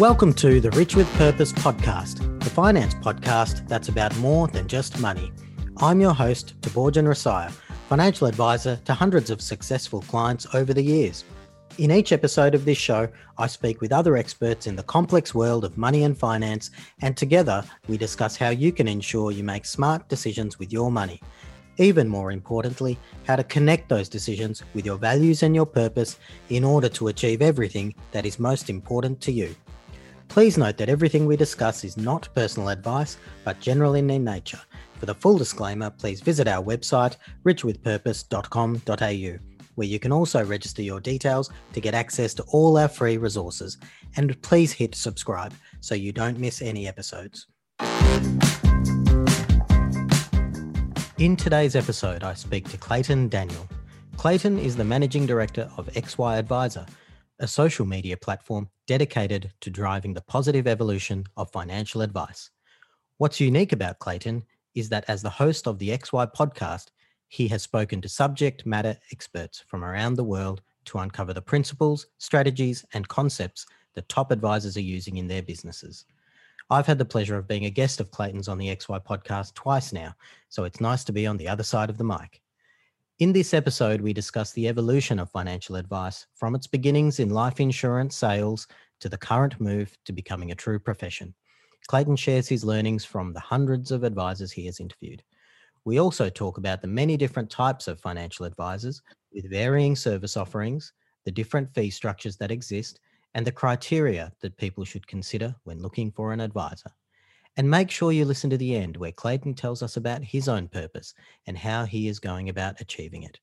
Welcome to the Rich with Purpose podcast, the finance podcast that's about more than just money. I'm your host, Thabojan Rasaya, financial advisor to hundreds of successful clients over the years. In each episode of this show, I speak with other experts in the complex world of money and finance, and together we discuss how you can ensure you make smart decisions with your money. Even more importantly, how to connect those decisions with your values and your purpose in order to achieve everything that is most important to you. Please note that everything we discuss is not personal advice, but general in nature. For the full disclaimer, please visit our website, richwithpurpose.com.au, where you can also register your details to get access to all our free resources. And please hit subscribe so you don't miss any episodes. In today's episode, I speak to Clayton Daniel. Clayton is the managing director of XY Adviser, a social media platform dedicated to driving the positive evolution of financial advice. What's unique about Clayton is that as the host of the XY podcast, he has spoken to subject matter experts from around the world to uncover the principles, strategies, and concepts that top advisors are using in their businesses. I've had the pleasure of being a guest of Clayton's on the XY podcast twice now, so it's nice to be on the other side of the mic. In this episode, we discuss the evolution of financial advice from its beginnings in life insurance sales to the current move to becoming a true profession. Clayton shares his learnings from the hundreds of advisors he has interviewed. We also talk about the many different types of financial advisors with varying service offerings, the different fee structures that exist, and the criteria that people should consider when looking for an advisor. And make sure you listen to the end where Clayton tells us about his own purpose and how he is going about achieving it.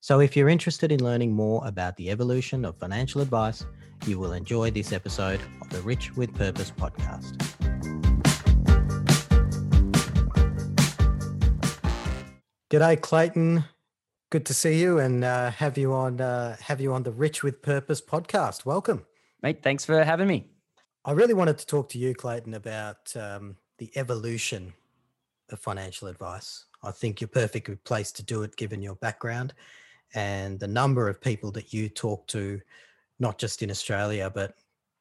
So, if you're interested in learning more about the evolution of financial advice, you will enjoy this episode of the Rich with Purpose podcast. G'day, Clayton. Good to see you and uh, have you on uh, have you on the Rich with Purpose podcast. Welcome, mate. Thanks for having me. I really wanted to talk to you, Clayton, about um, the evolution of financial advice. I think you're perfectly placed to do it given your background and the number of people that you talk to, not just in Australia, but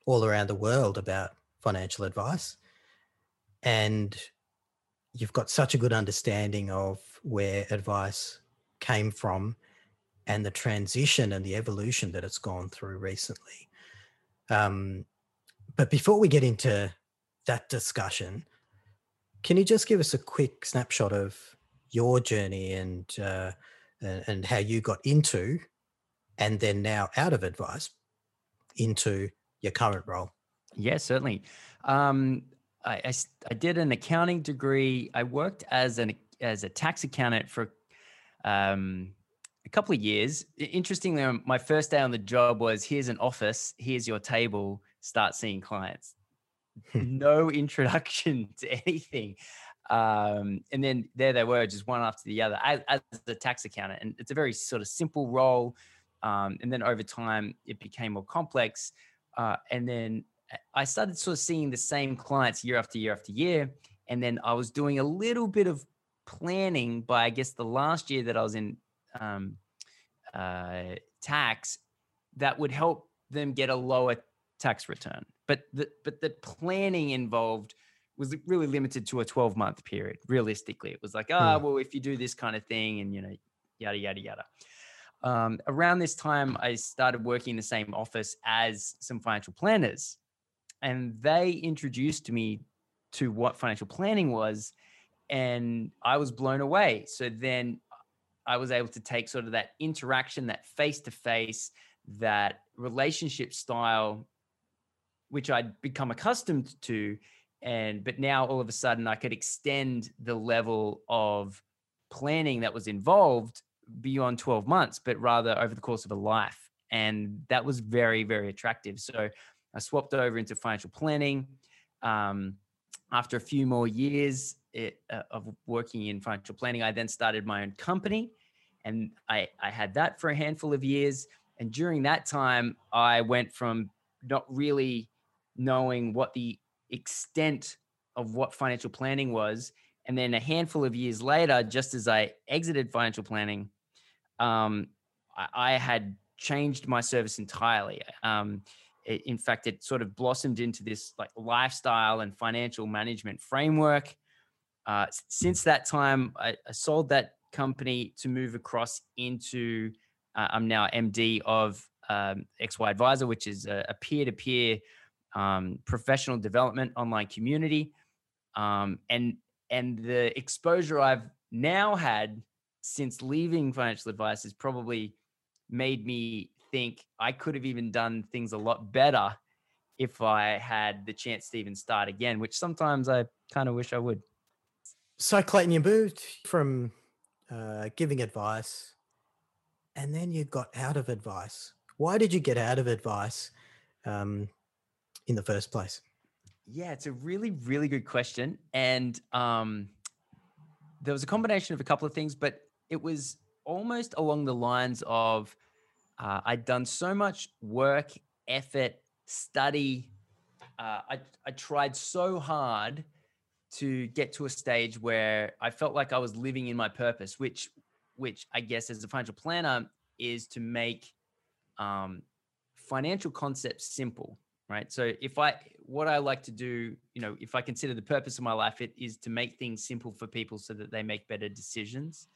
all around the world about financial advice. And you've got such a good understanding of where advice came from and the transition and the evolution that it's gone through recently. Um, but before we get into that discussion, can you just give us a quick snapshot of your journey and uh, and how you got into and then now out of advice into your current role? Yeah, certainly. Um, I, I, I, did an accounting degree. I worked as an as a tax accountant for um, a couple of years. Interestingly, my first day on the job was here's an office, here's your table, start seeing clients. Hmm. no introduction to anything. Um, and then there they were, just one after the other, as, as a tax accountant. And it's a very sort of simple role. Um, and then over time, it became more complex. Uh, and then I started sort of seeing the same clients year after year after year. And then I was doing a little bit of planning by, I guess, the last year that I was in um, uh, tax that would help them get a lower tax return. But the but the planning involved was really limited to a 12 month period. Realistically, it was like, ah, oh, well, if you do this kind of thing, and you know, yada yada yada. Um, around this time, I started working in the same office as some financial planners, and they introduced me to what financial planning was, and I was blown away. So then I was able to take sort of that interaction, that face to face, that relationship style which I'd become accustomed to. And but now all of a sudden I could extend the level of planning that was involved beyond 12 months, but rather over the course of a life. And that was very, very attractive. So I swapped over into financial planning. Um, after a few more years it, uh, of working in financial planning, I then started my own company. And I, I had that for a handful of years. And during that time, I went from not really knowing what the extent of what financial planning was. And then a handful of years later, just as I exited financial planning, um, I, I, had changed my service entirely. Um, it, in fact, it sort of blossomed into this like lifestyle and financial management framework. Uh, since that time, I, I, sold that company to move across into. Uh, I'm now MD of um, XY Adviser, which is a, a peer-to-peer um, professional development online community, um, and and the exposure I've now had since leaving financial advice has probably made me think I could have even done things a lot better if I had the chance to even start again, which sometimes I kind of wish I would. So, Clayton, you moved from uh, giving advice and then you got out of advice. Why did you get out of advice um, in the first place? Yeah, it's a really, really good question. And um, there was a combination of a couple of things, but it was almost along the lines of uh, I'd done so much work, effort, study. Uh, I, I tried so hard to get to a stage where I felt like I was living in my purpose, which, which I guess as a financial planner is to make um, financial concepts simple, right? So if I, what I like to do, you know, if I consider the purpose of my life, it is to make things simple for people so that they make better decisions.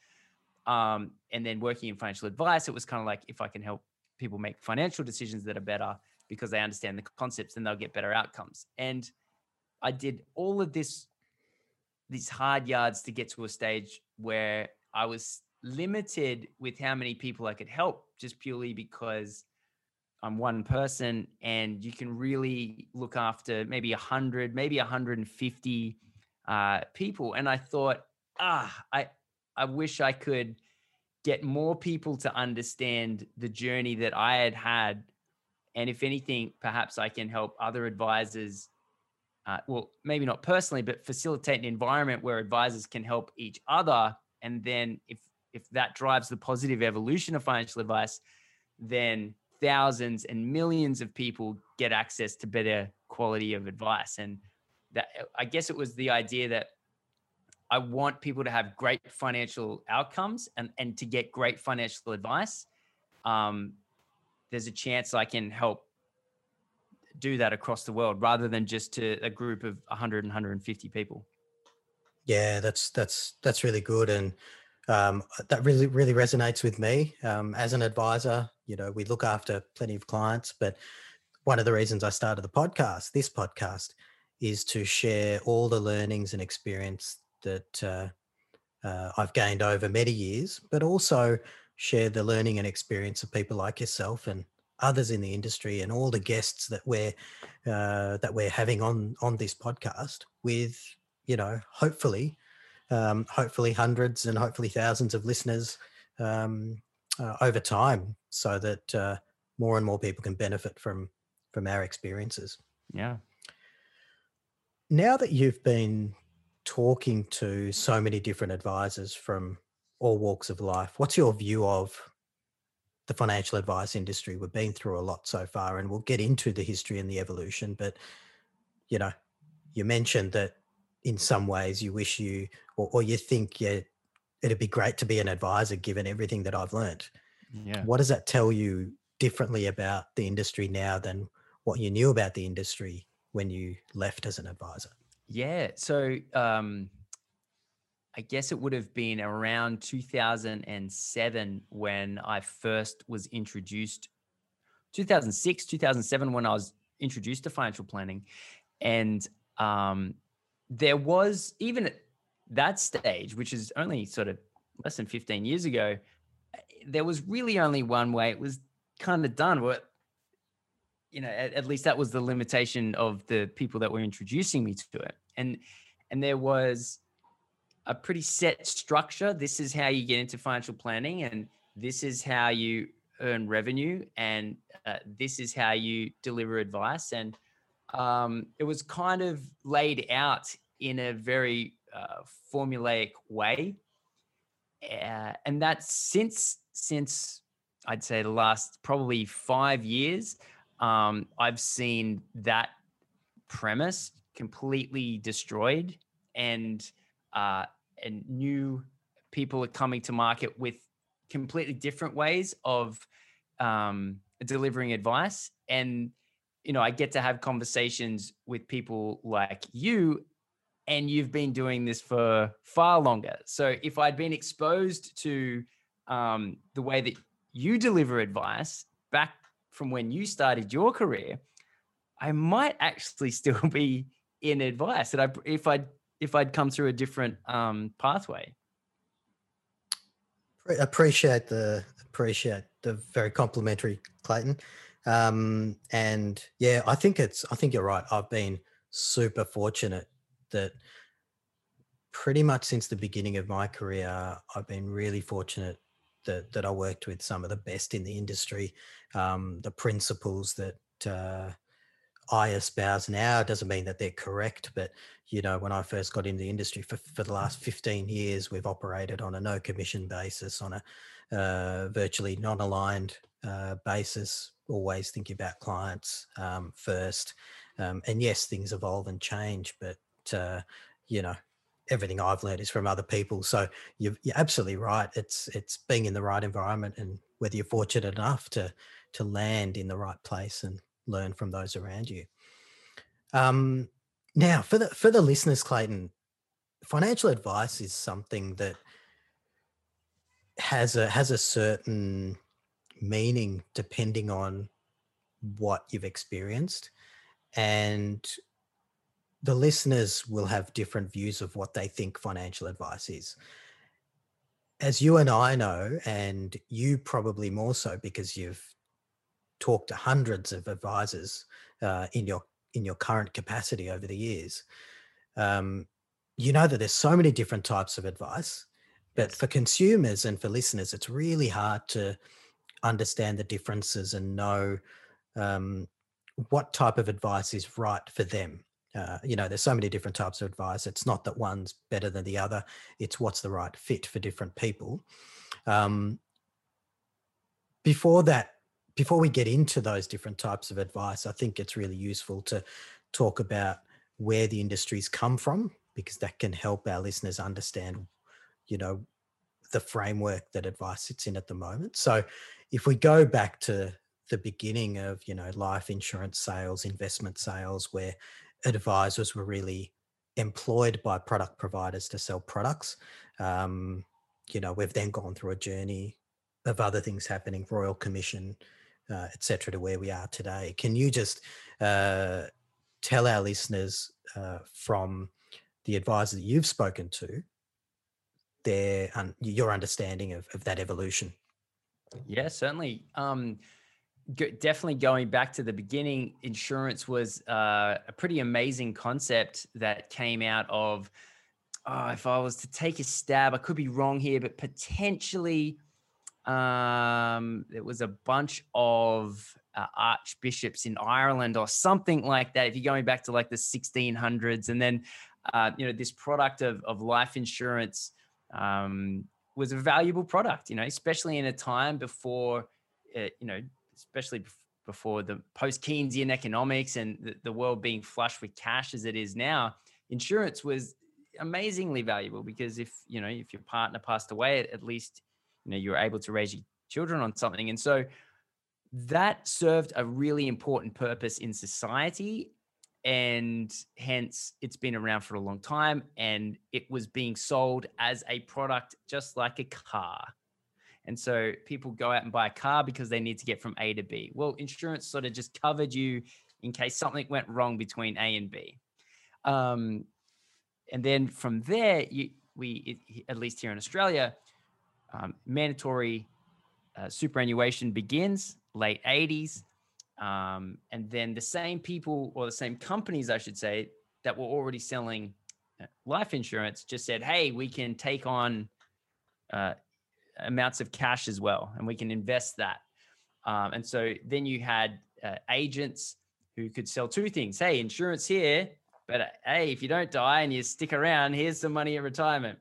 Um, and then working in financial advice, it was kind of like if I can help people make financial decisions that are better because they understand the concepts, then they'll get better outcomes. And I did all of this, these hard yards to get to a stage where I was limited with how many people I could help just purely because I'm one person and you can really look after maybe 100, maybe 150 uh, people. And I thought, ah, I, I wish I could get more people to understand the journey that I had had. And if anything, perhaps I can help other advisors. Uh, well, maybe not personally, but facilitate an environment where advisors can help each other. And then if if that drives the positive evolution of financial advice, then thousands and millions of people get access to better quality of advice. And that I guess it was the idea that I want people to have great financial outcomes and, and to get great financial advice. Um, there's a chance I can help do that across the world rather than just to a group of 100 and 150 people. Yeah, that's that's that's really good, and um, that really really resonates with me um, as an advisor. You know, we look after plenty of clients, but one of the reasons I started the podcast, this podcast, is to share all the learnings and experience that uh, uh, I've gained over many years, but also share the learning and experience of people like yourself and others in the industry and all the guests that we're uh, that we're having on on this podcast with you know hopefully um, hopefully hundreds and hopefully thousands of listeners um, uh, over time so that uh, more and more people can benefit from from our experiences yeah now that you've been talking to so many different advisors from all walks of life, what's your view of the financial advice industry? We've been through a lot so far, and we'll get into the history and the evolution. But you know, you mentioned that in some ways you wish you or, or you think yeah, it'd be great to be an advisor given everything that I've learned. Yeah. What does that tell you differently about the industry now than what you knew about the industry when you left as an advisor? Yeah. So um, I guess it would have been around 2007 when I first was introduced, 2006, 2007, when I was introduced to financial planning. And um, there was, even that stage, which is only sort of less than 15 years ago, there was really only one way it was kind of done. What you know, at, at, least that was the limitation of the people that were introducing me to it. And and there was a pretty set structure. This is how you get into financial planning, and this is how you earn revenue, and uh, this is how you deliver advice. And um, it was kind of laid out in a very uh, formulaic way. Uh, and that's since since I'd say the last probably five years, um, I've seen that premise completely destroyed, and uh, and new people are coming to market with completely different ways of um, delivering advice, and you know, I get to have conversations with people like you, and you've been doing this for far longer. So if I'd been exposed to um, the way that you deliver advice back from when you started your career, I might actually still be in advice that I if I'd if I'd come through a different um, pathway. Appreciate the appreciate the very complimentary Clayton. Um, and yeah, I think it's, I think you're right. I've been super fortunate that pretty much since the beginning of my career, I've been really fortunate that, that I worked with some of the best in the industry. Um, the principles that uh, I espouse now doesn't mean that they're correct, but you know, when I first got into the industry for, for the last 15 years, we've operated on a no commission basis, on a uh, virtually non-aligned uh, basis, always thinking about clients um, first. Um, and yes, things evolve and change, but uh, you know, everything I've learned is from other people. So you're, you're, absolutely right. It's it's being in the right environment and whether you're fortunate enough to to land in the right place and learn from those around you. Um, now, for the for the listeners, Clayton, financial advice is something that has a has a certain meaning depending on what you've experienced and the listeners will have different views of what they think financial advice is as you and I know and you probably more so because you've talked to hundreds of advisors uh, in your in your current capacity over the years um, you know that there's so many different types of advice but yes. for consumers and for listeners it's really hard to understand the differences and know um, what type of advice is right for them. Uh, you know, there's so many different types of advice. It's not that one's better than the other. It's what's the right fit for different people. Um, before that, before we get into those different types of advice, I think it's really useful to talk about where the industries come from because that can help our listeners understand, you know, the framework that advice sits in at the moment. So if we go back to the beginning of you know life insurance sales investment sales where advisors were really employed by product providers to sell products. Um, you know we've then gone through a journey of other things happening royal commission uh, etc to where we are today. Can you just uh, tell our listeners uh, from the advisor that you've spoken to their um, your understanding of, of that evolution? Yeah, certainly. Um, definitely going back to the beginning, insurance was uh, a pretty amazing concept that came out of. Oh, if I was to take a stab, I could be wrong here, but potentially um, it was a bunch of uh, archbishops in Ireland or something like that. If you're going back to like the 1600s, and then uh, you know this product of of life insurance um, was a valuable product, you know, especially in a time before, uh, you know, especially before the post Keynesian economics and the, the world being flush with cash as it is now. Insurance was amazingly valuable because if you know if your partner passed away, at least you know you were able to raise your children on something, and so that served a really important purpose in society and hence it's been around for a long time and it was being sold as a product just like a car and so people go out and buy a car because they need to get from a to b. Well insurance sort of just covered you in case something went wrong between a and b. Um, and then from there you, we at least here in australia um, mandatory uh, superannuation begins late 80s um, and then the same people or the same companies, I should say, that were already selling uh, life insurance just said, hey, we can take on uh, amounts of cash as well, and we can invest that. Um, and so then you had uh, agents who could sell two things. Hey, insurance here, but uh, hey, if you don't die and you stick around, here's some money at retirement.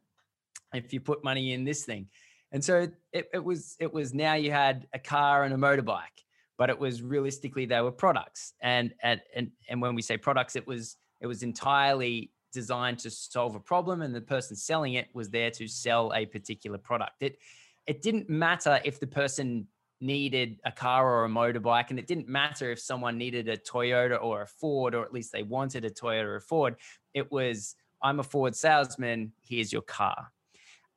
If you put money in this thing, and so it, it was it was now you had a car and a motorbike, but it was realistically they were products. And and and and when we say products, it was it was entirely designed to solve a problem, and the person selling it was there to sell a particular product. It it didn't matter if the person needed a car or a motorbike, and it didn't matter if someone needed a Toyota or a Ford, or at least they wanted a Toyota or a Ford. It was, I'm a Ford salesman, here's your car.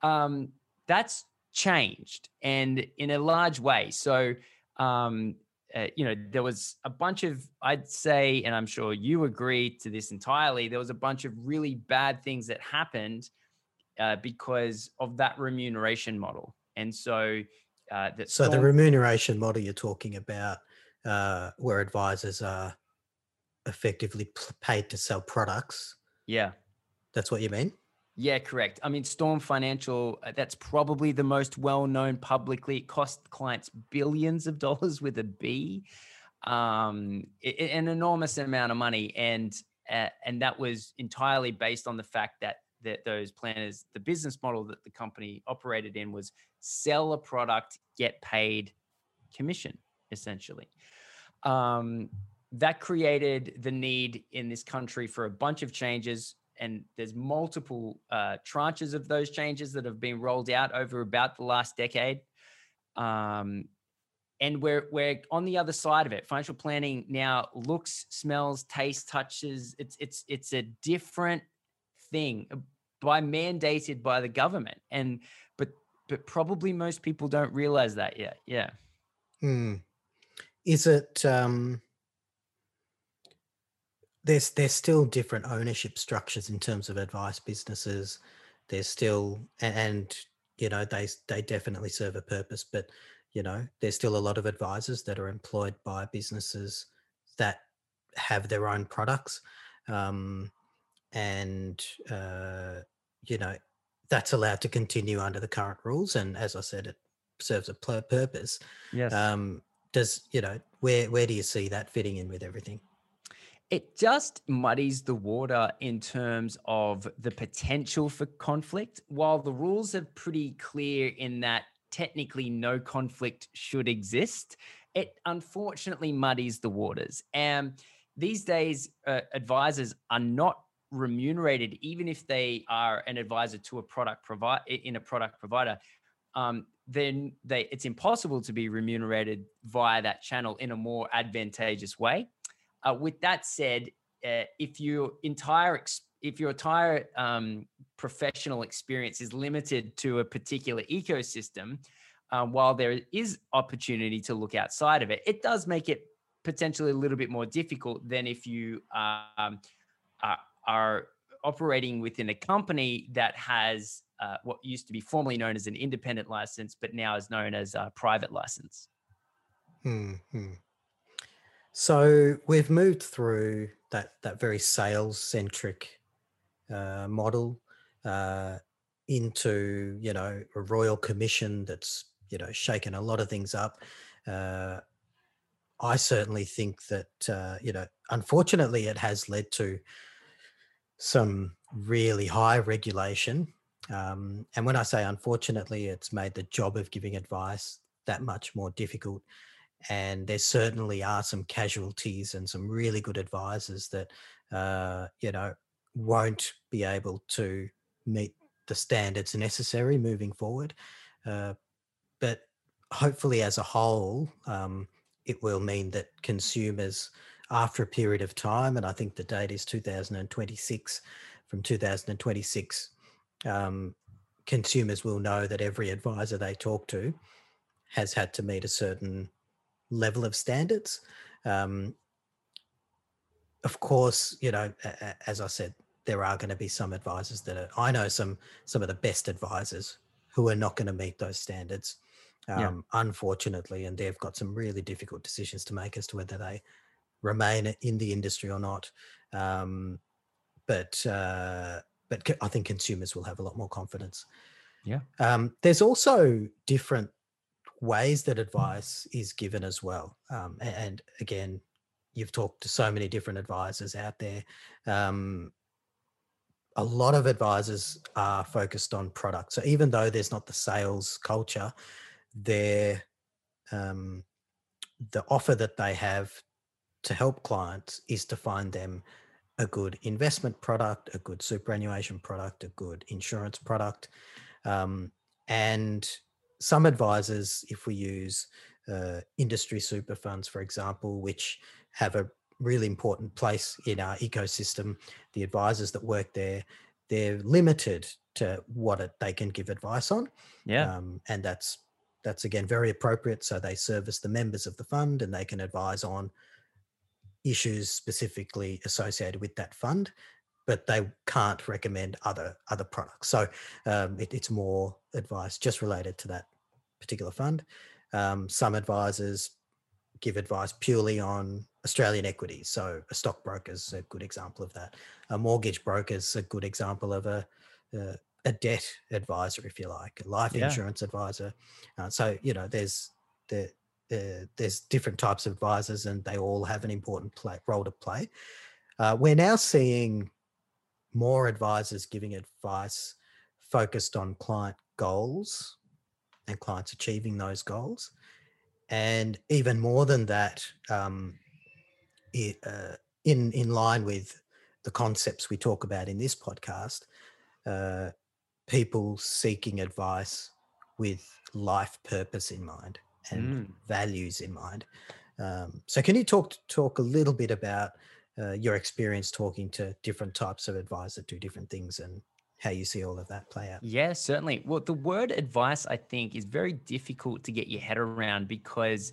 Um, that's changed and in a large way. So, um, uh, you know, there was a bunch of, I'd say, and I'm sure you agree to this entirely, there was a bunch of really bad things that happened uh, because of that remuneration model. And so, uh, that so the remuneration model you're talking about, uh, where advisors are effectively paid to sell products. Yeah, that's what you mean. Yeah, correct. I mean, Storm Financial, uh, that's probably the most well known publicly. It cost clients billions of dollars with a B, um, it, an enormous amount of money. And, uh, and that was entirely based on the fact that, that those planners, the business model that the company operated in was sell a product, get paid commission, essentially. Um, that created the need in this country for a bunch of changes and there's multiple uh, tranches of those changes that have been rolled out over about the last decade. Um, and we're we're on the other side of it. Financial planning now looks, smells, tastes, touches. It's it's it's a different thing by mandated by the government. And but but probably most people don't realize that yet. Yeah. Hmm. Is it um there's there's still different ownership structures in terms of advice businesses. There's still and you know they they definitely serve a purpose, but you know there's still a lot of advisors that are employed by businesses that have their own products, um, and uh, you know that's allowed to continue under the current rules. And as I said, it serves a purpose. Yes. Um, does you know where where do you see that fitting in with everything? it just muddies the water in terms of the potential for conflict. While the rules are pretty clear in that technically no conflict should exist, it unfortunately muddies the waters. And these days, uh, advisors are not remunerated, even if they are an advisor to a product provider in a product provider. Um, then they it's impossible to be remunerated via that channel in a more advantageous way. Uh, with that said, uh, if your entire if your entire um, professional experience is limited to a particular ecosystem, um, while there is opportunity to look outside of it, it does make it potentially a little bit more difficult than if you um, are, are, operating within a company that has uh, what used to be formerly known as an independent license, but now is known as a private license. Hmm. So we've moved through that that very sales centric uh, model uh, into you know a royal commission that's you know shaken a lot of things up. Uh, I certainly think that uh, you know unfortunately it has led to some really high regulation. Um, and when I say unfortunately, it's made the job of giving advice that much more difficult and there certainly are some casualties and some really good advisors that uh, you know won't be able to meet the standards necessary moving forward uh, but hopefully as a whole um, it will mean that consumers after a period of time and i think the date is 2026 from 2026 um, consumers will know that every advisor they talk to has had to meet a certain level of standards. Um, of course, you know, as I said, there are going to be some advisors that are, I know some some of the best advisors who are not going to meet those standards, um, yeah. unfortunately, and they've got some really difficult decisions to make as to whether they remain in the industry or not. Um, but uh, but I think consumers will have a lot more confidence. Yeah. Um, there's also different ways that advice is given as well. Um, and again, you've talked to so many different advisors out there. Um, a lot of advisors are focused on product. So even though there's not the sales culture, they um, the offer that they have to help clients is to find them a good investment product, a good superannuation product, a good insurance product, um, and some advisors, if we use uh, industry super funds, for example, which have a really important place in our ecosystem. The advisors that work there, they're limited to what it, they can give advice on. Yeah. Um, and that's that's again very appropriate. So they service the members of the fund and they can advise on issues specifically associated with that fund, but they can't recommend other other products. So um, it, it's more advice just related to that particular fund. Um, some advisors give advice purely on Australian equities. So a stockbroker is a good example of that. A mortgage broker is a good example of a, a, a debt advisor, if you like, a life Yeah. insurance advisor. Uh, so you know, there's the uh, there's different types of advisors, and they all have an important play, role to play. Uh, we're now seeing more advisors giving advice focused on client goals and clients achieving those goals. And even more than that, um, i- uh, in, in line with the concepts we talk about in this podcast, uh, people seeking advice with life purpose in mind and Mm. values in mind. Um, so, can you talk talk a little bit about uh, your experience talking to different types of advisors that do different things and how you see all of that play out? Yeah, certainly. Well, the word advice, I think, is very difficult to get your head around because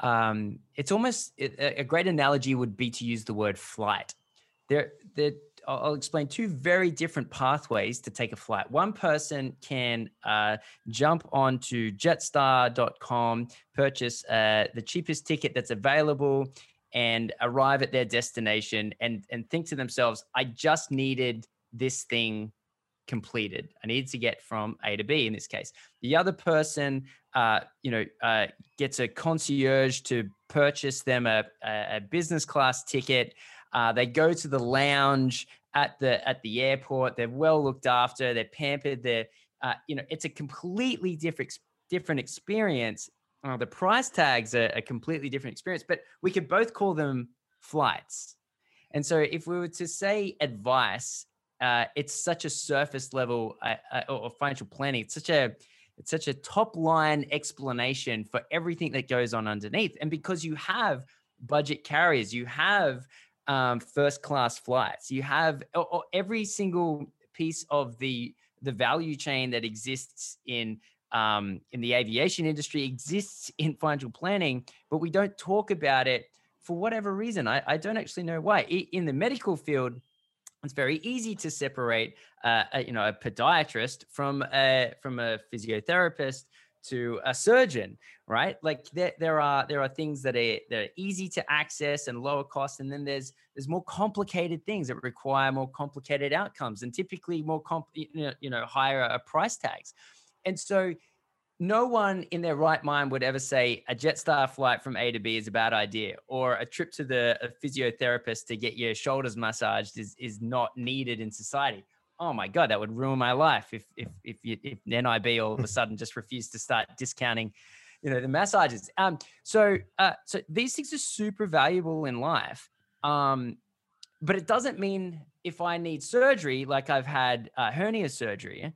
um, it's almost a a great analogy would be to use the word flight. There, there. I'll explain two very different pathways to take a flight. One person can uh, jump onto Jetstar.com, purchase uh, the cheapest ticket that's available, and arrive at their destination, and and think to themselves, "I just needed this thing completed. I need to get from A to B in this case. The other person, uh, you know, uh, gets a concierge to purchase them a, a, a business class ticket. Uh, they go to the lounge at the at the airport. They're well looked after. They're pampered. They're, uh, you know, it's a completely different different experience. Uh, the price tags are a completely different experience, but we could both call them flights. And so, if we were to say advice uh, it's such a surface level uh, uh, or financial planning. It's such a it's such a top line explanation for everything that goes on underneath. And because you have budget carriers, you have um, first class flights, you have or, or every single piece of the the value chain that exists in um, in the aviation industry exists in financial planning, but we don't talk about it for whatever reason. I, I don't actually know why. In the medical field, it's very easy to separate uh, a, you know a podiatrist from a from a physiotherapist to a surgeon right like there, there are there are things that are that are easy to access and lower cost and then there's there's more complicated things that require more complicated outcomes and typically more comp you know, higher uh, price tags and so no one in their right mind would ever say a Jetstar flight from A to B is a bad idea, or a trip to the a physiotherapist to get your shoulders massaged is is not needed in society. Oh my god, that would ruin my life if if if you, if NIB all of a sudden just refused to start discounting, you know, the massages. Um, so uh, so these things are super valuable in life. Um, but it doesn't mean if I need surgery, like I've had uh, hernia surgery,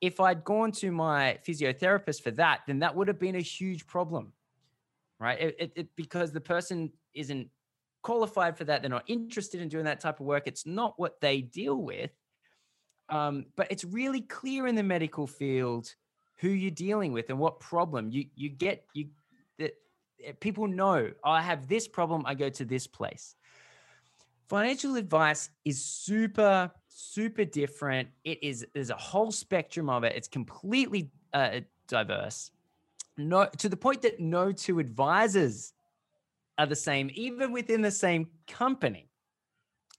if I'd gone to my physiotherapist for that, then that would have been a huge problem, right? It, it, it- because the person isn't qualified for that, they're not interested in doing that type of work. It's not what they deal with. Um, but it's really clear in the medical field who you're dealing with and what problem you you get. You that eh, people know. "Oh, I have this problem. I go to this place financial advice is super super different it is there's a whole spectrum of it it's completely uh, diverse no to the point that no two advisors are the same even within the same company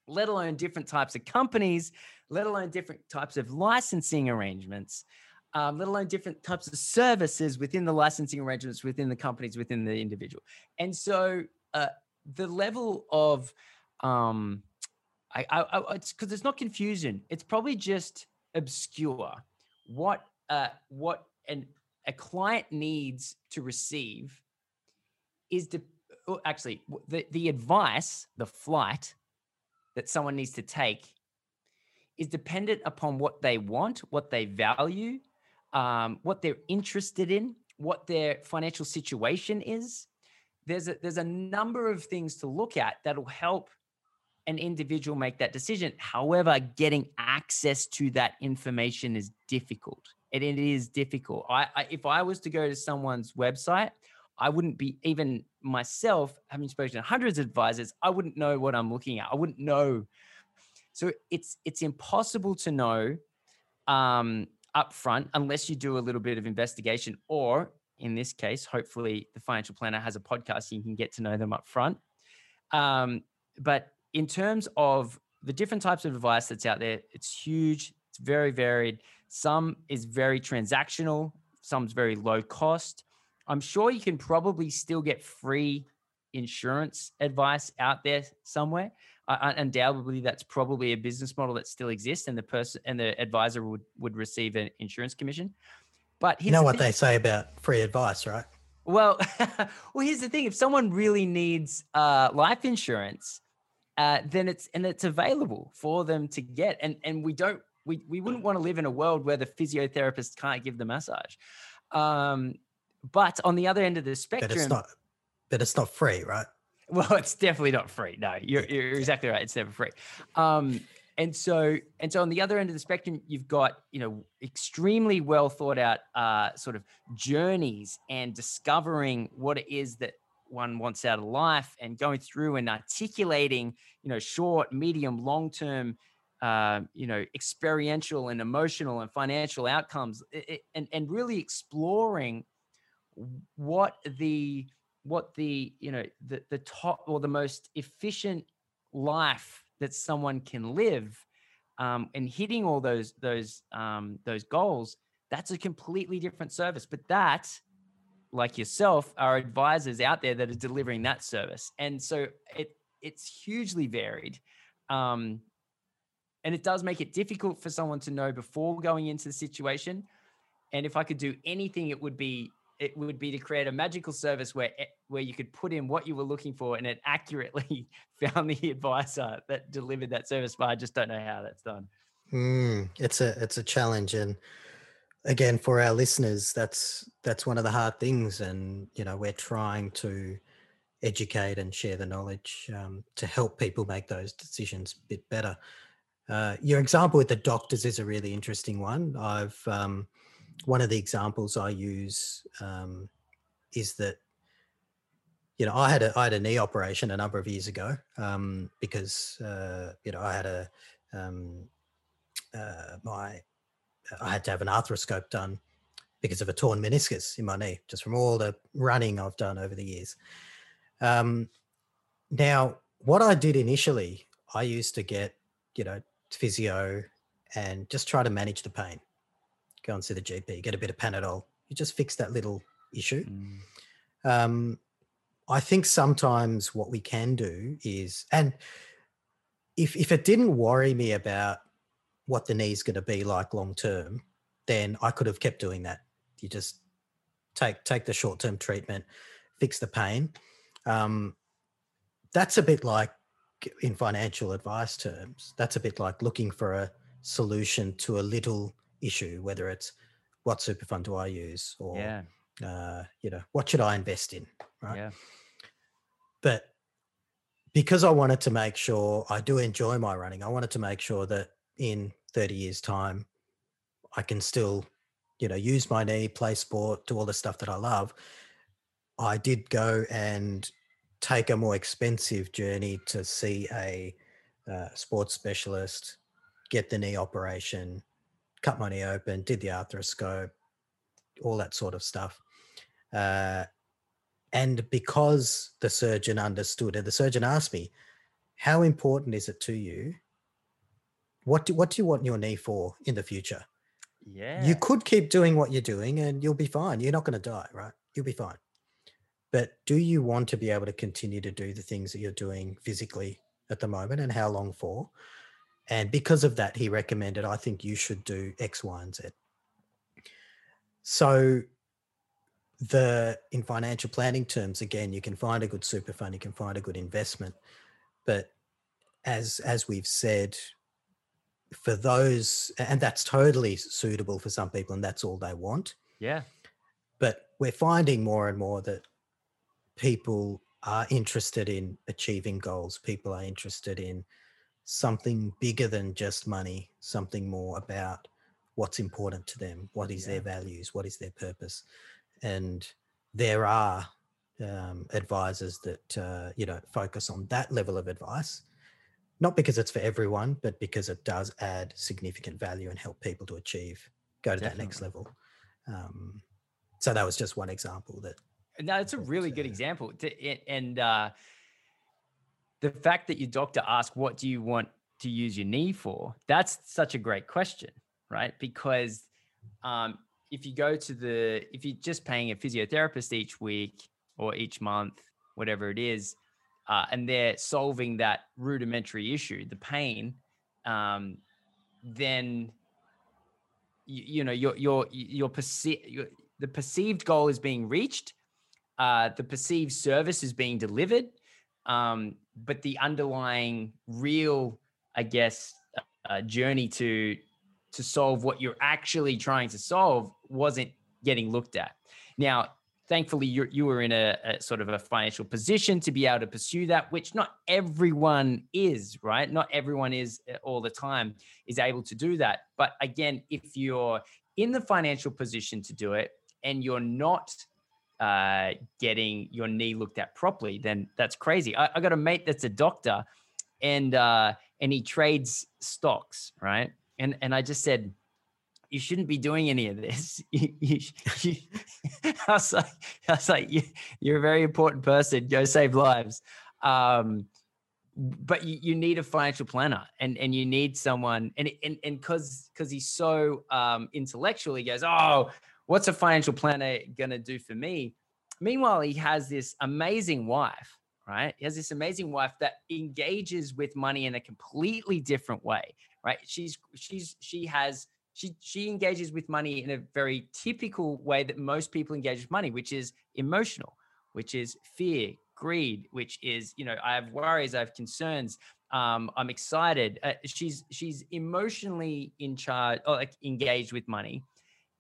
let alone different types of companies let alone different types of licensing arrangements um, let alone different types of services within the licensing arrangements within the companies within the individual. And so uh, the level of um i i, I it's because there's not confusion. It's probably just obscure what uh what an a client needs to receive is the oh, actually the the advice the flight that someone needs to take is dependent upon what they want what they value um, what they're interested in what their financial situation is. There's a, there's a number of things to look at that'll help an individual make that decision. However, getting access to that information is difficult. And it is difficult. I, I if I was to go to someone's website, I wouldn't be even myself having spoken to hundreds of advisors. I wouldn't know what I'm looking at. I wouldn't know. So it's it's impossible to know um, upfront unless you do a little bit of investigation, or in this case, hopefully the financial planner has a podcast you can get to know them up front. Um, but in terms of the different types of advice that's out there, it's huge. It's very varied. Some is very transactional. Some's very low cost. I'm sure you can probably still get free insurance advice out there somewhere. Uh, undoubtedly, that's probably a business model that still exists, and the person and the advisor would would receive an insurance commission. But you know the what thing. they say about free advice, right? Well, well, here's the thing: if someone really needs uh, life insurance, uh, then it's and it's available for them to get, and and we don't we we wouldn't want to live in a world where the physiotherapist can't give the massage. Um, but on the other end of the spectrum, but it's not, but it's not free, right? Well, it's definitely not free. No, you're, you're exactly right. It's never free. Um, and so, and so on the other end of the spectrum, you've got, you know, extremely well thought out uh, sort of journeys and discovering what it is that one wants out of life and going through and articulating, you know, short, medium, long term, uh, you know, experiential and emotional and financial outcomes, it, and and really exploring what the what the you know the the top or the most efficient life that someone can live um, and hitting all those those um, those goals that's a completely different service. But that like yourself are advisors out there that are delivering that service. And so it it's hugely varied um, and it does make it difficult for someone to know before going into the situation. And if i could do anything it would be it would be to create a magical service where where you could put in what you were looking for and it accurately found the advisor that delivered that service but i just don't know how that's done. Mm, it's a it's a challenge. And again for our listeners that's that's one of the hard things. And you know we're trying to educate and share the knowledge um, to help people make those decisions a bit better. Uh, your example with the doctors is a really interesting one. I've um, one of the examples I use um, is that you know I had a I had a knee operation a number of years ago um, because uh, you know I had a um, uh, my I had to have an arthroscope done because of a torn meniscus in my knee, just from all the running I've done over the years. Um, now, what I did initially, I used to get you know physio and just try to manage the pain go and see the GP, get a bit of Panadol. You just fix that little issue. Mm. Um, I think sometimes what we can do is, and if if it didn't worry me about what the knee's going to be like long term, then I could have kept doing that. You just take take the short term treatment, fix the pain. Um, that's a bit like in financial advice terms. That's a bit like looking for a solution to a little issue, whether it's what super fund do I use or yeah. uh, you know, what should I invest in? Right. Yeah. But because I wanted to make sure I do enjoy my running, I wanted to make sure that in 30 years' time, I can still, you know, use my knee, play sport, do all the stuff that I love. I did go and take a more expensive journey to see a uh, sports specialist, get the knee operation, cut my knee open, did the arthroscope, all that sort of stuff. Uh, and because the surgeon understood, and the surgeon asked me, "How important is it to you? What do what do you want your knee for in the future?" Yeah, you could keep doing what you're doing, and you'll be fine. You're not going to die, right? You'll be fine. But do you want to be able to continue to do the things that you're doing physically at the moment, and how long for? And because of that, he recommended, I think you should do X, Y, and Z. So the in financial planning terms, again, you can find a good super fund, you can find a good investment. But as as we've said, for those, and that's totally suitable for some people, and that's all they want. Yeah. But we're finding more and more that people are interested in achieving goals. People are interested in something bigger than just money, something more about what's important to them, what is yeah. their values, what is their purpose. And there are um, advisors that, uh, you know, focus on that level of advice, not because it's for everyone, but because it does add significant value and help people to achieve, go to Definitely. that next level. Um, so that was just one example that no, it's a really good example. And uh, the fact that your doctor asked, "What do you want to use your knee for?" That's such a great question, right? Because um, if you go to the, if you're just paying a physiotherapist each week or each month, whatever it is, uh, and they're solving that rudimentary issue, the pain, um, then you, you know your your your, perce- your the perceived goal is being reached uh, the perceived service is being delivered, um, but the underlying real, I guess, uh, journey to to solve what you're actually trying to solve wasn't getting looked at. Now, thankfully, you you were in a, a, sort of a financial position to be able to pursue that, which not everyone is, right? Not everyone is uh, all the time is able to do that. But again, if you're in the financial position to do it and you're not uh, getting your knee looked at properly, then that's crazy. I, I got a mate that's a doctor, and uh, and he trades stocks, right? And and I just said, you shouldn't be doing any of this. you, you, you, I was like, I was like, you, are a very important person. Go save lives. Um, but you, you need a financial planner and, and you need someone and and and because because he's so um, intellectual, he goes, oh, what's a financial planner going to do for me? Meanwhile, he has this amazing wife, right? He has this amazing wife that engages with money in a completely different way, right? She's she's she has she she engages with money in a very typical way that most people engage with money, which is emotional, which is fear, greed, which is you know I have worries, I have concerns, um, I'm excited. Uh, she's she's emotionally in charge, or like engaged with money,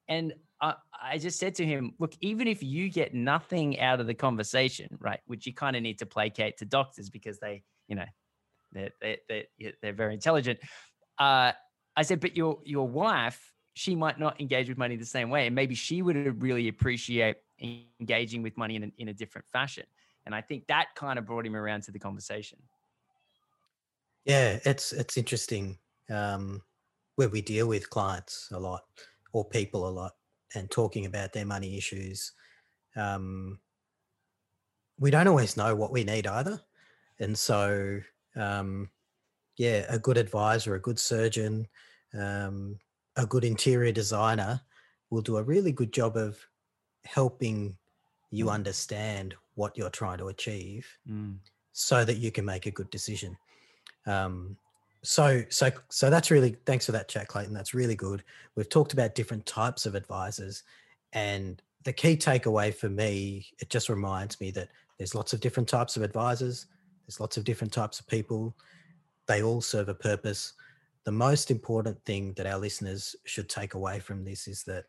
and I, I just said to him, look, even if you get nothing out of the conversation, right, which you kind of need to placate to doctors because they, you know, they're, they're, they're, very intelligent. Uh, I said, but your, your wife, she might not engage with money the same way. And maybe she would really appreciate engaging with money in a, in a different fashion. And I think that kind of brought him around to the conversation. Yeah, it's it's interesting um, where we deal with clients a lot or people a lot and talking about their money issues. Um, we don't always know what we need either. And so, um, yeah, a good advisor, a good surgeon, um, a good interior designer will do a really good job of helping you mm. understand what you're trying to achieve mm. so that you can make a good decision. Um, so so so that's really thanks for that chat clayton. That's really good. We've talked about different types of advisors and the key takeaway for me it just reminds me that there's lots of different types of advisors there's lots of different types of people. They all serve a purpose. The most important thing that our listeners should take away from this is that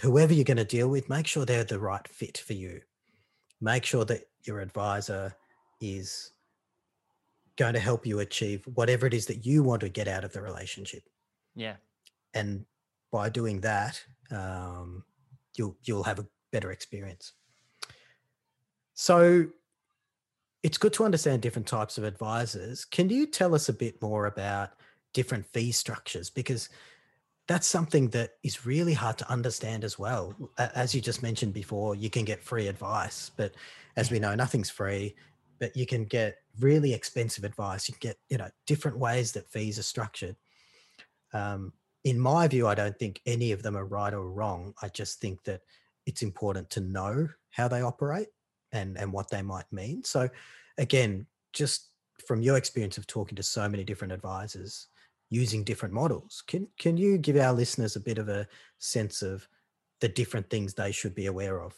whoever you're going to deal with make sure they're the right fit for you. Make sure that your advisor is going to help you achieve whatever it is that you want to get out of the relationship. Yeah. And by doing that, um, you'll you'll have a better experience. So it's good to understand different types of advisors. Can you tell us a bit more about different fee structures? Because that's something that is really hard to understand as well. As you just mentioned before, you can get free advice, but as we know, nothing's free but you can get really expensive advice. You can get, you know, different ways that fees are structured. Um, in my view, I don't think any of them are right or wrong. I just think that it's important to know how they operate and and what they might mean. So, again, just from your experience of talking to so many different advisors using different models, can can you give our listeners a bit of a sense of the different things they should be aware of?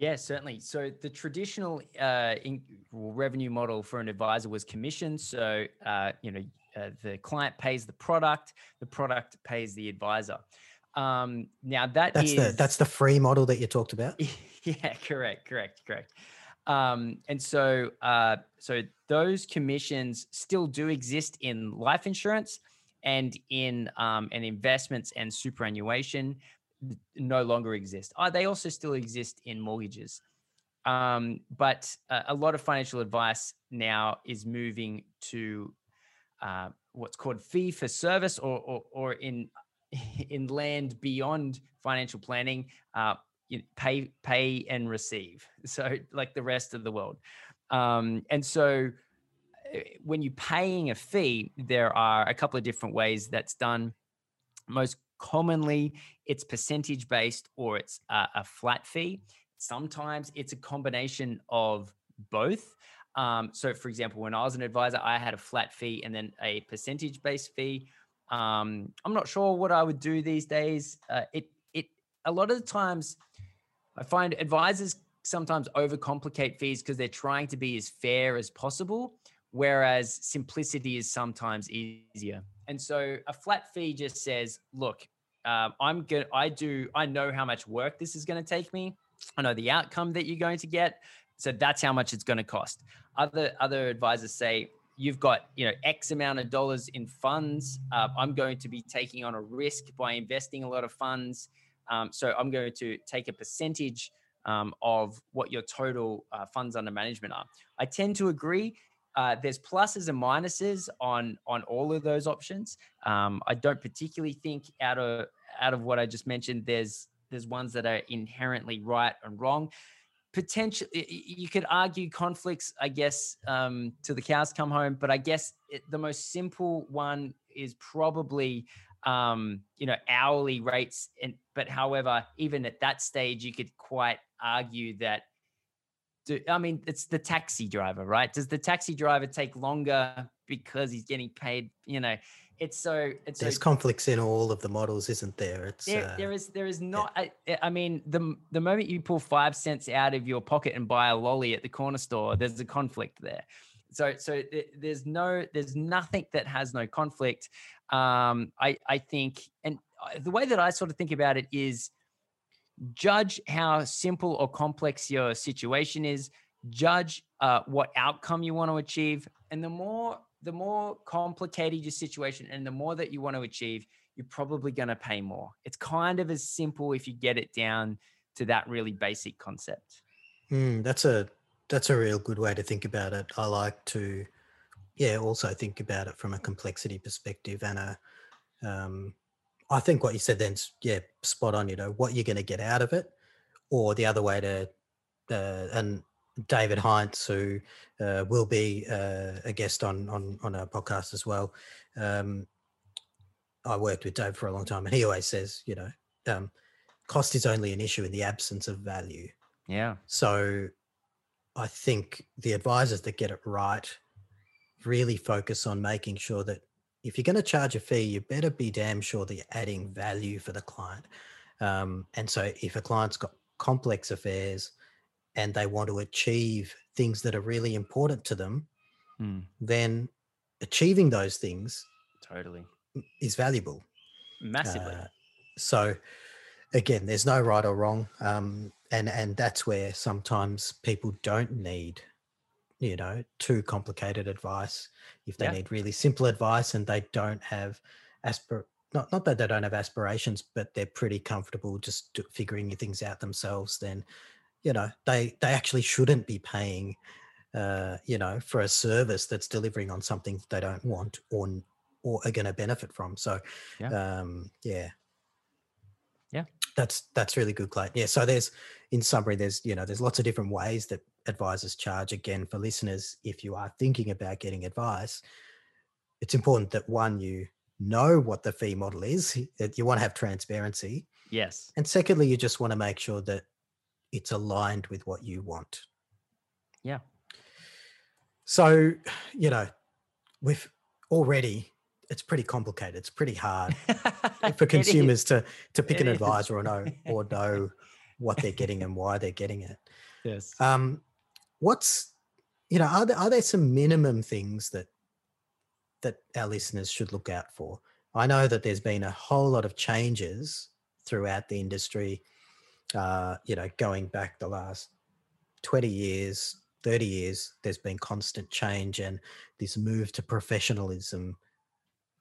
Yeah, certainly. So the traditional uh, in, revenue model for an advisor was commission. So uh, you know uh, the client pays the product, the product pays the advisor. Um, now that that's is, the that's the free model that you talked about. yeah, correct, correct, correct. Um, and so, uh, so those commissions still do exist in life insurance and in um, and investments and superannuation no longer exist. Uh, they also still exist in mortgages. Um, but uh, a lot of financial advice now is moving to uh, what's called fee for service, or, or, or in in land beyond financial planning, uh, pay pay and receive. So like the rest of the world, um, and so eh, when you're paying a fee, there are a couple of different ways that's done. Most commonly, it's percentage based or it's a, a flat fee. Sometimes it's a combination of both. Um, so, for example, when I was an advisor, I had a flat fee and then a percentage based fee. Um, I'm not sure what I would do these days. Uh, it it a lot of the times I find advisors sometimes overcomplicate fees because they're trying to be as fair as possible, whereas simplicity is sometimes easier. And so a flat fee just says, look, uh, I'm good. I do. I know how much work this is going to take me. I know the outcome that you're going to get. So that's how much it's going to cost. Other other advisors say you've got you know X amount of dollars in funds. Uh, I'm going to be taking on a risk by investing a lot of funds. Um, so I'm going to take a percentage um, of what your total uh, funds under management are. I tend to agree. Uh, there's pluses and minuses on on all of those options. Um, I don't particularly think out of out of what I just mentioned, there's there's ones that are inherently right and wrong. Potentially, you could argue conflicts, I guess, um, to the cows come home. But I guess it, the most simple one is probably um, you know, hourly rates. And but however, even at that stage, you could quite argue that. Do, I mean, it's the taxi driver, right? Does the taxi driver take longer because he's getting paid? You know, it's so it's there's so, conflicts in all of the models, isn't there? It's there, uh, there is there is not. Yeah. I, I mean, the the moment you pull five cents out of your pocket and buy a lolly at the corner store, there's a conflict there so so there's no there's nothing that has no conflict um, I, I think, and uh, the way that I sort of think about it is judge how simple or complex your situation is, judge uh, what outcome you want to achieve. And the more, the more complicated your situation and the more that you want to achieve, you're probably going to pay more. It's kind of as simple if you get it down to that really basic concept. Mm, that's a that's a real good way to think about it. I like to yeah, also think about it from a complexity perspective and a, um, I think what you said then's yeah, spot on. You know what you're going to get out of it, or the other way to, uh, and David Heinz, who uh, will be uh, a guest on on on our podcast as well. Um, I worked with Dave for a long time, and he always says, you know, um, cost is only an issue in the absence of value. Yeah. So, I think the advisors that get it right really focus on making sure that if you're going to charge a fee, you better be damn sure that you're adding value for the client. Um, and so if a client's got complex affairs and they want to achieve things that are really important to them, mm. then achieving those things totally is valuable massively. Uh, so again, there's no right or wrong, um, and and that's where sometimes people don't need you know too complicated advice if they yeah. need really simple advice and they don't have aspir not not that they don't have aspirations but they're pretty comfortable just figuring things out themselves then you know they they actually shouldn't be paying uh you know for a service that's delivering on something they don't want or or are going to benefit from so yeah. um yeah yeah. That's that's really good Clay. yeah so there's in summary there's you know there's lots of different ways that advisors charge again for listeners if you are thinking about getting advice. It's important that one you know what the fee model is that you want to have transparency. Yes. And secondly you just want to make sure that it's aligned with what you want. Yeah. So you know we've already it's pretty complicated. It's pretty hard for consumers to to pick it an advisor or know or know what they're getting and why they're getting it. Yes. Um what's you know are there are there some minimum things that that our listeners should look out for? I know that there's been a whole lot of changes throughout the industry. Uh, you know, going back the last 20 years, 30 years, there's been constant change and this move to professionalism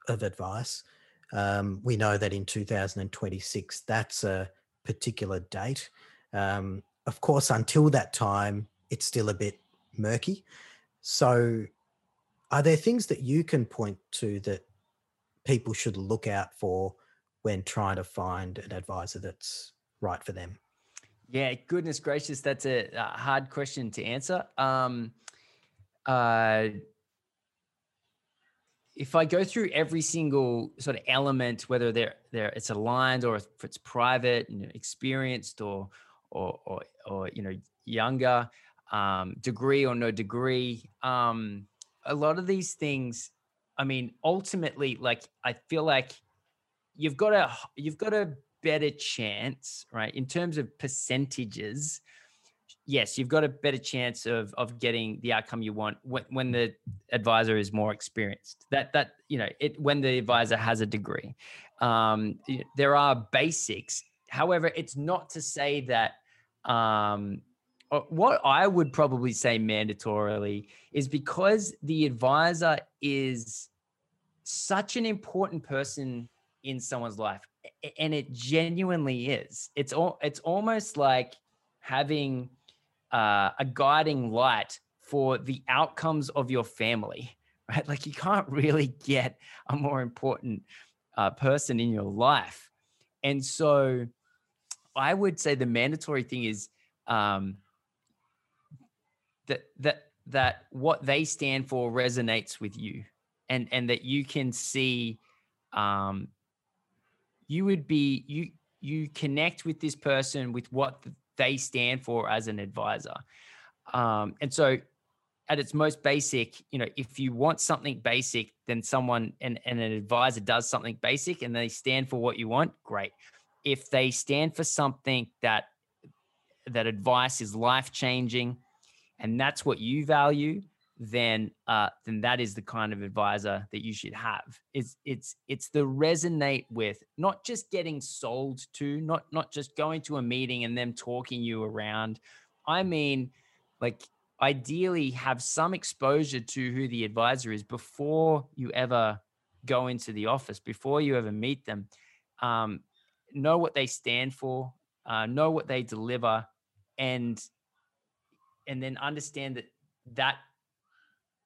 of advice. Um, we know that in 2026, that's a particular date. Um, of course, until that time, it's still a bit murky. So, are there things that you can point to that people should look out for when trying to find an advisor that's right for them? Yeah, goodness gracious, that's a, a hard question to answer. Um, uh, if I go through every single sort of element, whether they're, they're it's aligned or if it's private, you know, experienced or or or, or you know younger, um, degree or no degree, um, a lot of these things. I mean, ultimately, like I feel like you've got a you've got a better chance, right, in terms of percentages. Yes, you've got a better chance of of getting the outcome you want when, when the advisor is more experienced. That that you know it when the advisor has a degree. Um, there are basics. However, it's not to say that um, what I would probably say mandatorily is because the advisor is such an important person in someone's life and it genuinely is it's all it's almost like having uh, a guiding light for the outcomes of your family right? Like you can't really get a more important uh, person in your life. And so i would say the mandatory thing is um, that that that what they stand for resonates with you and and that you can see um, you would be you you connect with this person with what they stand for as an advisor. Um, and so at its most basic you know if you want something basic then someone and, and an advisor does something basic and they stand for what you want great. If they stand for something that that advice is life changing and that's what you value then uh, then that is the kind of advisor that you should have. It's it's it's the resonate with, not just getting sold to, not not just going to a meeting and them talking you around. I mean, like ideally have some exposure to who the advisor is before you ever go into the office, before you ever meet them. Um, know what they stand for, uh, know what they deliver, and and then understand that that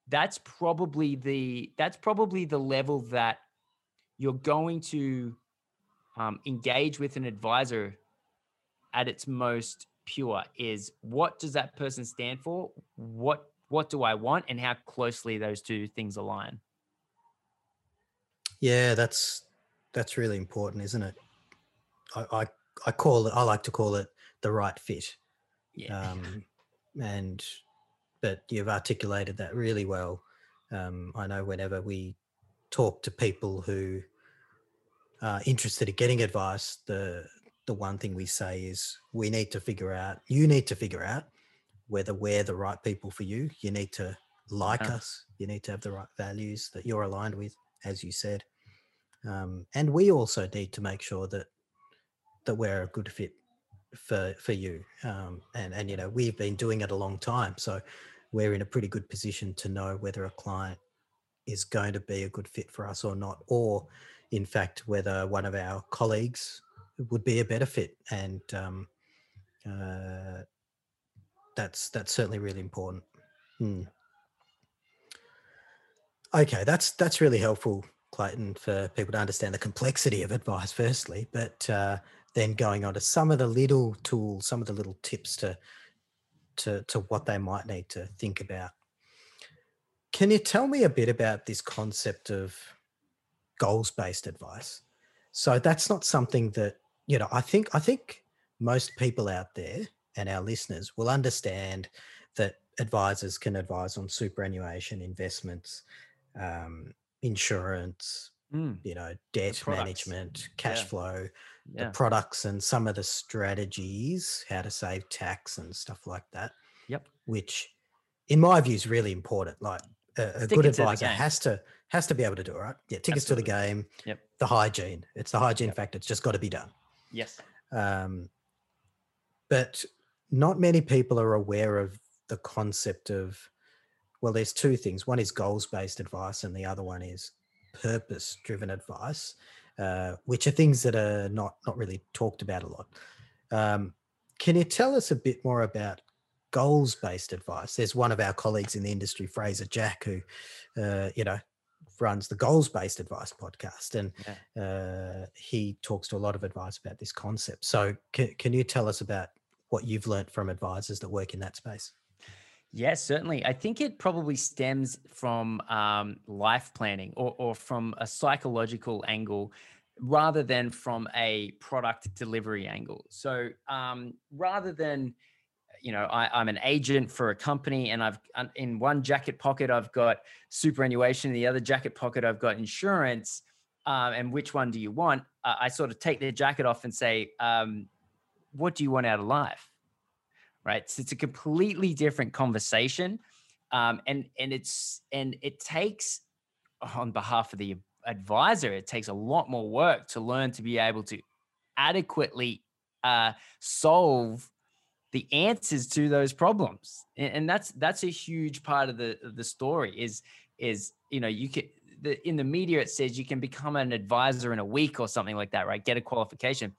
that's probably the that's probably the level that you're going to um, engage with an advisor at its most pure is what does that person stand for? What what do i want? And how closely those two things align. Yeah that's that's really important isn't it? I i, I call it i like to call it the right fit. Yeah. Um and but you've articulated that really well. Um, I know whenever we talk to people who are interested in getting advice, the the one thing we say is we need to figure out, you need to figure out whether we're the right people for you. You need to like yeah. us. You need to have the right values that you're aligned with, as you said. Um, and we also need to make sure that that we're a good fit for for you. Um, and and you know we've been doing it a long time, so we're in a pretty good position to know whether a client is going to be a good fit for us or not, or in fact, whether one of our colleagues would be a better fit. And um, uh, that's that's certainly really important. Hmm. Okay, that's that's really helpful, Clayton, for people to understand the complexity of advice. Firstly, but uh, then going on to some of the little tools, some of the little tips to to, to what they might need to think about. Can you tell me a bit about this concept of goals based advice? So that's not something that, you know, I think I think most people out there and our listeners will understand that advisors can advise on superannuation investments, um, insurance, mm. you know, debt management, cash yeah. flow, yeah. the products and some of the strategies, how to save tax and stuff like that. Yep. Which, in my view, is really important. Like a, a good advisor has to has to be able to do it, right? Yeah, tickets Absolutely. to the game. Yep. The hygiene. It's the hygiene yep. factor. It's just got to be done. Yes. Um, but not many people are aware of the concept of, well, there's two things. One is goals based advice, and the other one is purpose driven advice, uh, which are things that are not, not really talked about a lot. Um, can you tell us a bit more about goals based advice? There's one of our colleagues in the industry, Fraser Jack, who, uh, you know, runs the goals based advice podcast and yeah. uh, he talks to a lot of advice about this concept so can, can you tell us about what you've learned from advisors that work in that space Yes, certainly. I think it probably stems from um, life planning or, or from a psychological angle rather than from a product delivery angle. So um, rather than you know, I, am an agent for a company, and I've in one jacket pocket I've got superannuation, in the other jacket pocket I've got insurance. Um, and which one do you want? Uh, I sort of take the jacket off and say, um, "What do you want out of life?" Right. So it's a completely different conversation, um, and and it's and it takes on behalf of the advisor, it takes a lot more work to learn to be able to adequately uh, solve the answers to those problems. And, and that's that's a huge part of the the story is is you know you can the, in the media it says you can become an advisor in a week or something like that right? Get a qualification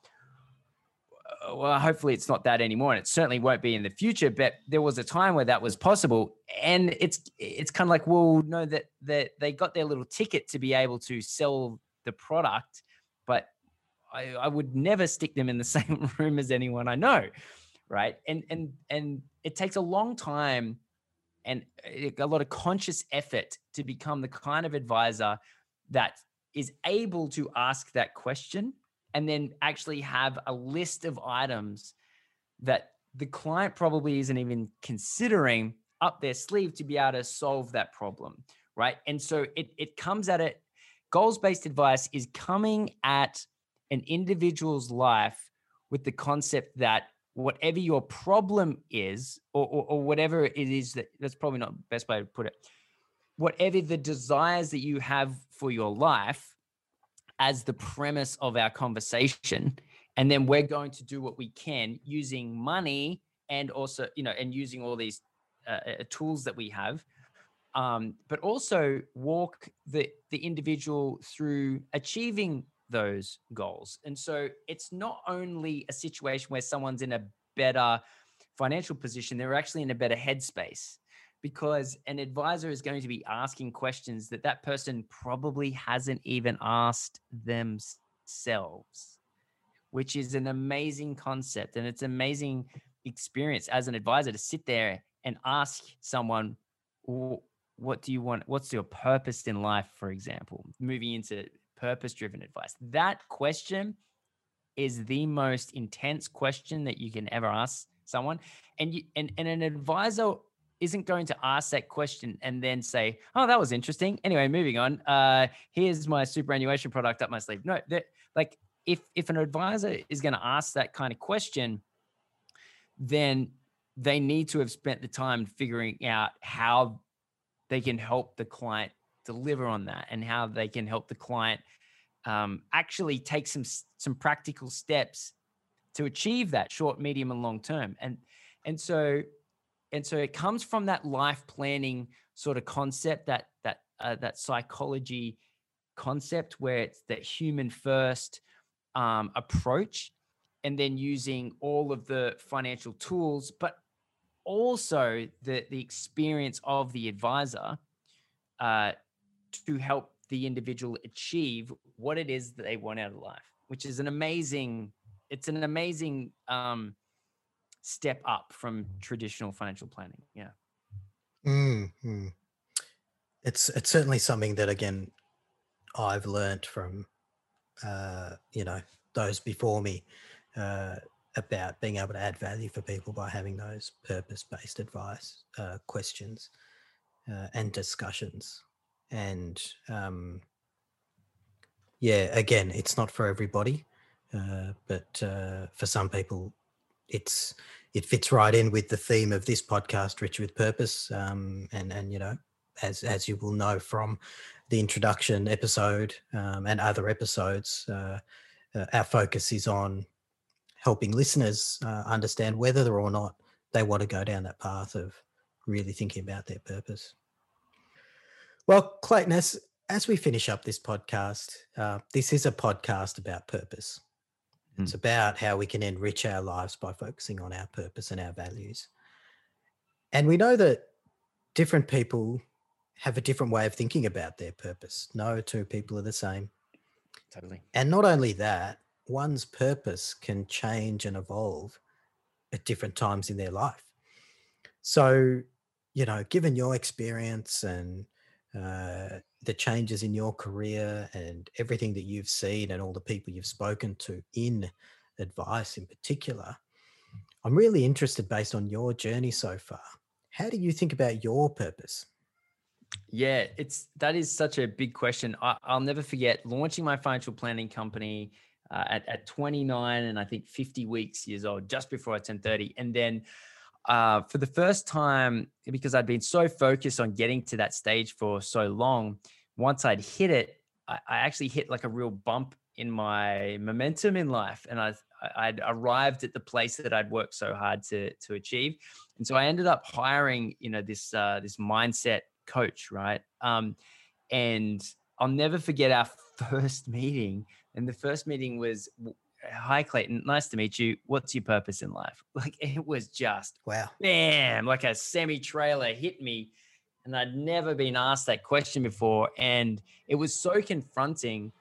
well hopefully it's not that anymore and it certainly won't be in the future but there was a time where that was possible and it's it's kind of like well no that that they got their little ticket to be able to sell the product but I, I would never stick them in the same room as anyone i know right? And and and it takes a long time and a lot of conscious effort to become the kind of advisor that is able to ask that question and then actually have a list of items that the client probably isn't even considering up their sleeve to be able to solve that problem right? And so it it comes at it goals based advice is coming at an individual's life with the concept that whatever your problem is, or, or, or whatever it is that that's probably not best way to put it, whatever the desires that you have for your life as the premise of our conversation. And then we're going to do what we can using money and also, you know, and using all these uh, uh tools that we have. Um, but also walk the the individual through achieving those goals. And so it's not only a situation where someone's in a better financial position, they're actually in a better headspace because an advisor is going to be asking questions that that person probably hasn't even asked themselves, which is an amazing concept. And it's an amazing experience as an advisor to sit there and ask someone, what do you want? What's your purpose in life, for example? Moving into purpose driven advice? That question is the most intense question that you can ever ask someone. And you, and, and an advisor isn't going to ask that question and then say, "Oh, that was interesting." Anyway, moving on. Uh, here's my superannuation product up my sleeve. No, that like if if an advisor is going to ask that kind of question, then they need to have spent the time figuring out how they can help the client deliver on that and how they can help the client um, actually take some some practical steps to achieve that short, medium, and long term. And and so and so it comes from that life planning sort of concept that that uh, that psychology concept where it's that human first um, approach and then using all of the financial tools but also the the experience of the advisor uh, to help the individual achieve what it is that they want out of life, which is an amazing, it's an amazing um, step up from traditional financial planning. Yeah. Mm-hmm. It's it's certainly something that again I've learned from uh, you know those before me uh, about being able to add value for people by having those purpose based advice uh, questions uh, and discussions and um, yeah, again, it's not for everybody, uh, but uh, for some people, it's it fits right in with the theme of this podcast, Rich with Purpose, um, and and you know, as as you will know from the introduction episode um, and other episodes, uh, uh our focus is on helping listeners uh, understand whether or not they want to go down that path of really thinking about their purpose. Well, Clayton, as, as we finish up this podcast, uh, this is a podcast about purpose. It's mm. about how we can enrich our lives by focusing on our purpose and our values. And we know that different people have a different way of thinking about their purpose. No two people are the same. Totally. And not only that, one's purpose can change and evolve at different times in their life. So, you know, given your experience and uh, the changes in your career and everything that you've seen and all the people you've spoken to in advice in particular, I'm really interested based on your journey so far. How do you think about your purpose? Yeah, it's that is such a big question. I, will never forget launching my financial planning company uh, at, at 29 and I think 50 weeks years old, just before I turned 30. And then uh, for the first time, because I'd been so focused on getting to that stage for so long, once I'd hit it, I, I actually hit like a real bump in my momentum in life. And I, I'd arrived at the place that I'd worked so hard to, to achieve. And so I ended up hiring, you know, this, uh, this mindset coach, right? Um, and I'll never forget our first meeting. And the first meeting was, "Hi Clayton, nice to meet you. What's your purpose in life?" Like it was just wow, bam, like a semi trailer hit me, and I'd never been asked that question before, and it was so confronting.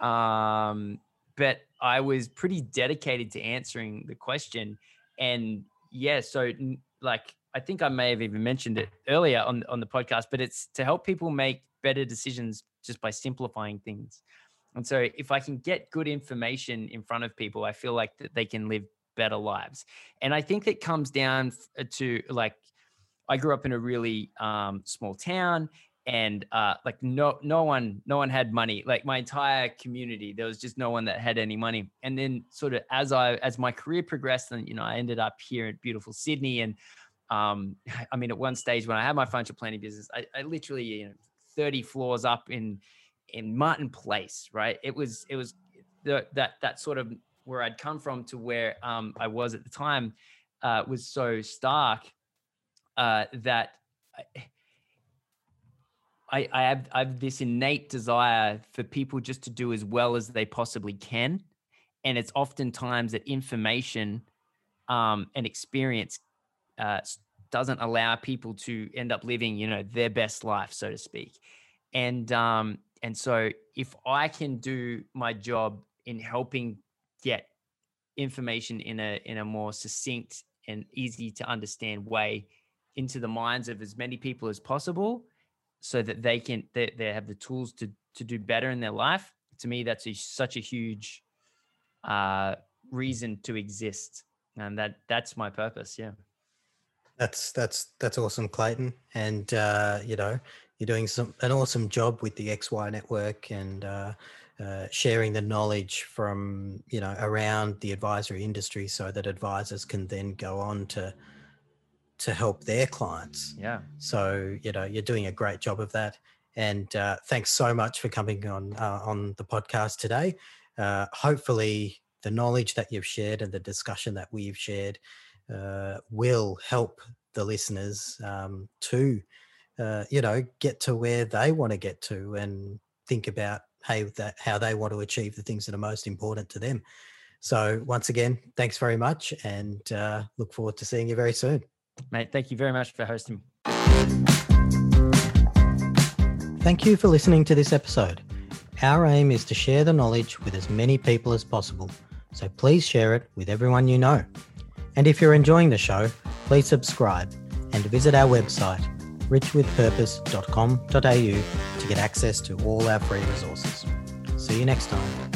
Um, but I was pretty dedicated to answering the question, and yeah, so like I think I may have even mentioned it earlier on on the podcast, but it's to help people make better decisions just by simplifying things. And so if I can get good information in front of people, I feel like that they can live better lives. And I think that comes down uh, to like I grew up in a really um, small town and uh, like no no one no one had money like my entire community there was just no one that had any money and then sort of as i as my career progressed and you know i ended up here in beautiful sydney and um, I mean, at one stage when I had my financial planning business, I, I literally, you know, 30 floors up in in Martin Place, right? It was it was the, that that sort of where I'd come from to where um, I was at the time uh, was so stark uh, that I, I have I have this innate desire for people just to do as well as they possibly can, and it's oftentimes that information um, and experience uh, doesn't allow people to end up living, you know, their best life, so to speak. And um, and so if I can do my job in helping get information in a in a more succinct and easy to understand way into the minds of as many people as possible so that they can they, they have the tools to to do better in their life to me that's a, such a huge uh reason to exist and that that's my purpose yeah that's that's that's awesome, Clayton. And uh, you know, you're doing some an awesome job with the XY network and uh, uh, sharing the knowledge from you know around the advisory industry, so that advisors can then go on to to help their clients. Yeah. So you know, you're doing a great job of that. And uh, thanks so much for coming on uh, on the podcast today. Uh, hopefully, the knowledge that you've shared and the discussion that we've shared uh, will help the listeners um, to, uh, you know, get to where they want to get to and think about hey that how they want to achieve the things that are most important to them. So once again, thanks very much, and uh, look forward to seeing you very soon, mate. Thank you very much for hosting. Thank you for listening to this episode. Our aim is to share the knowledge with as many people as possible, so please share it with everyone you know. And if you're enjoying the show, please subscribe and visit our website, richwithpurpose.com.au, to get access to all our free resources. See you next time.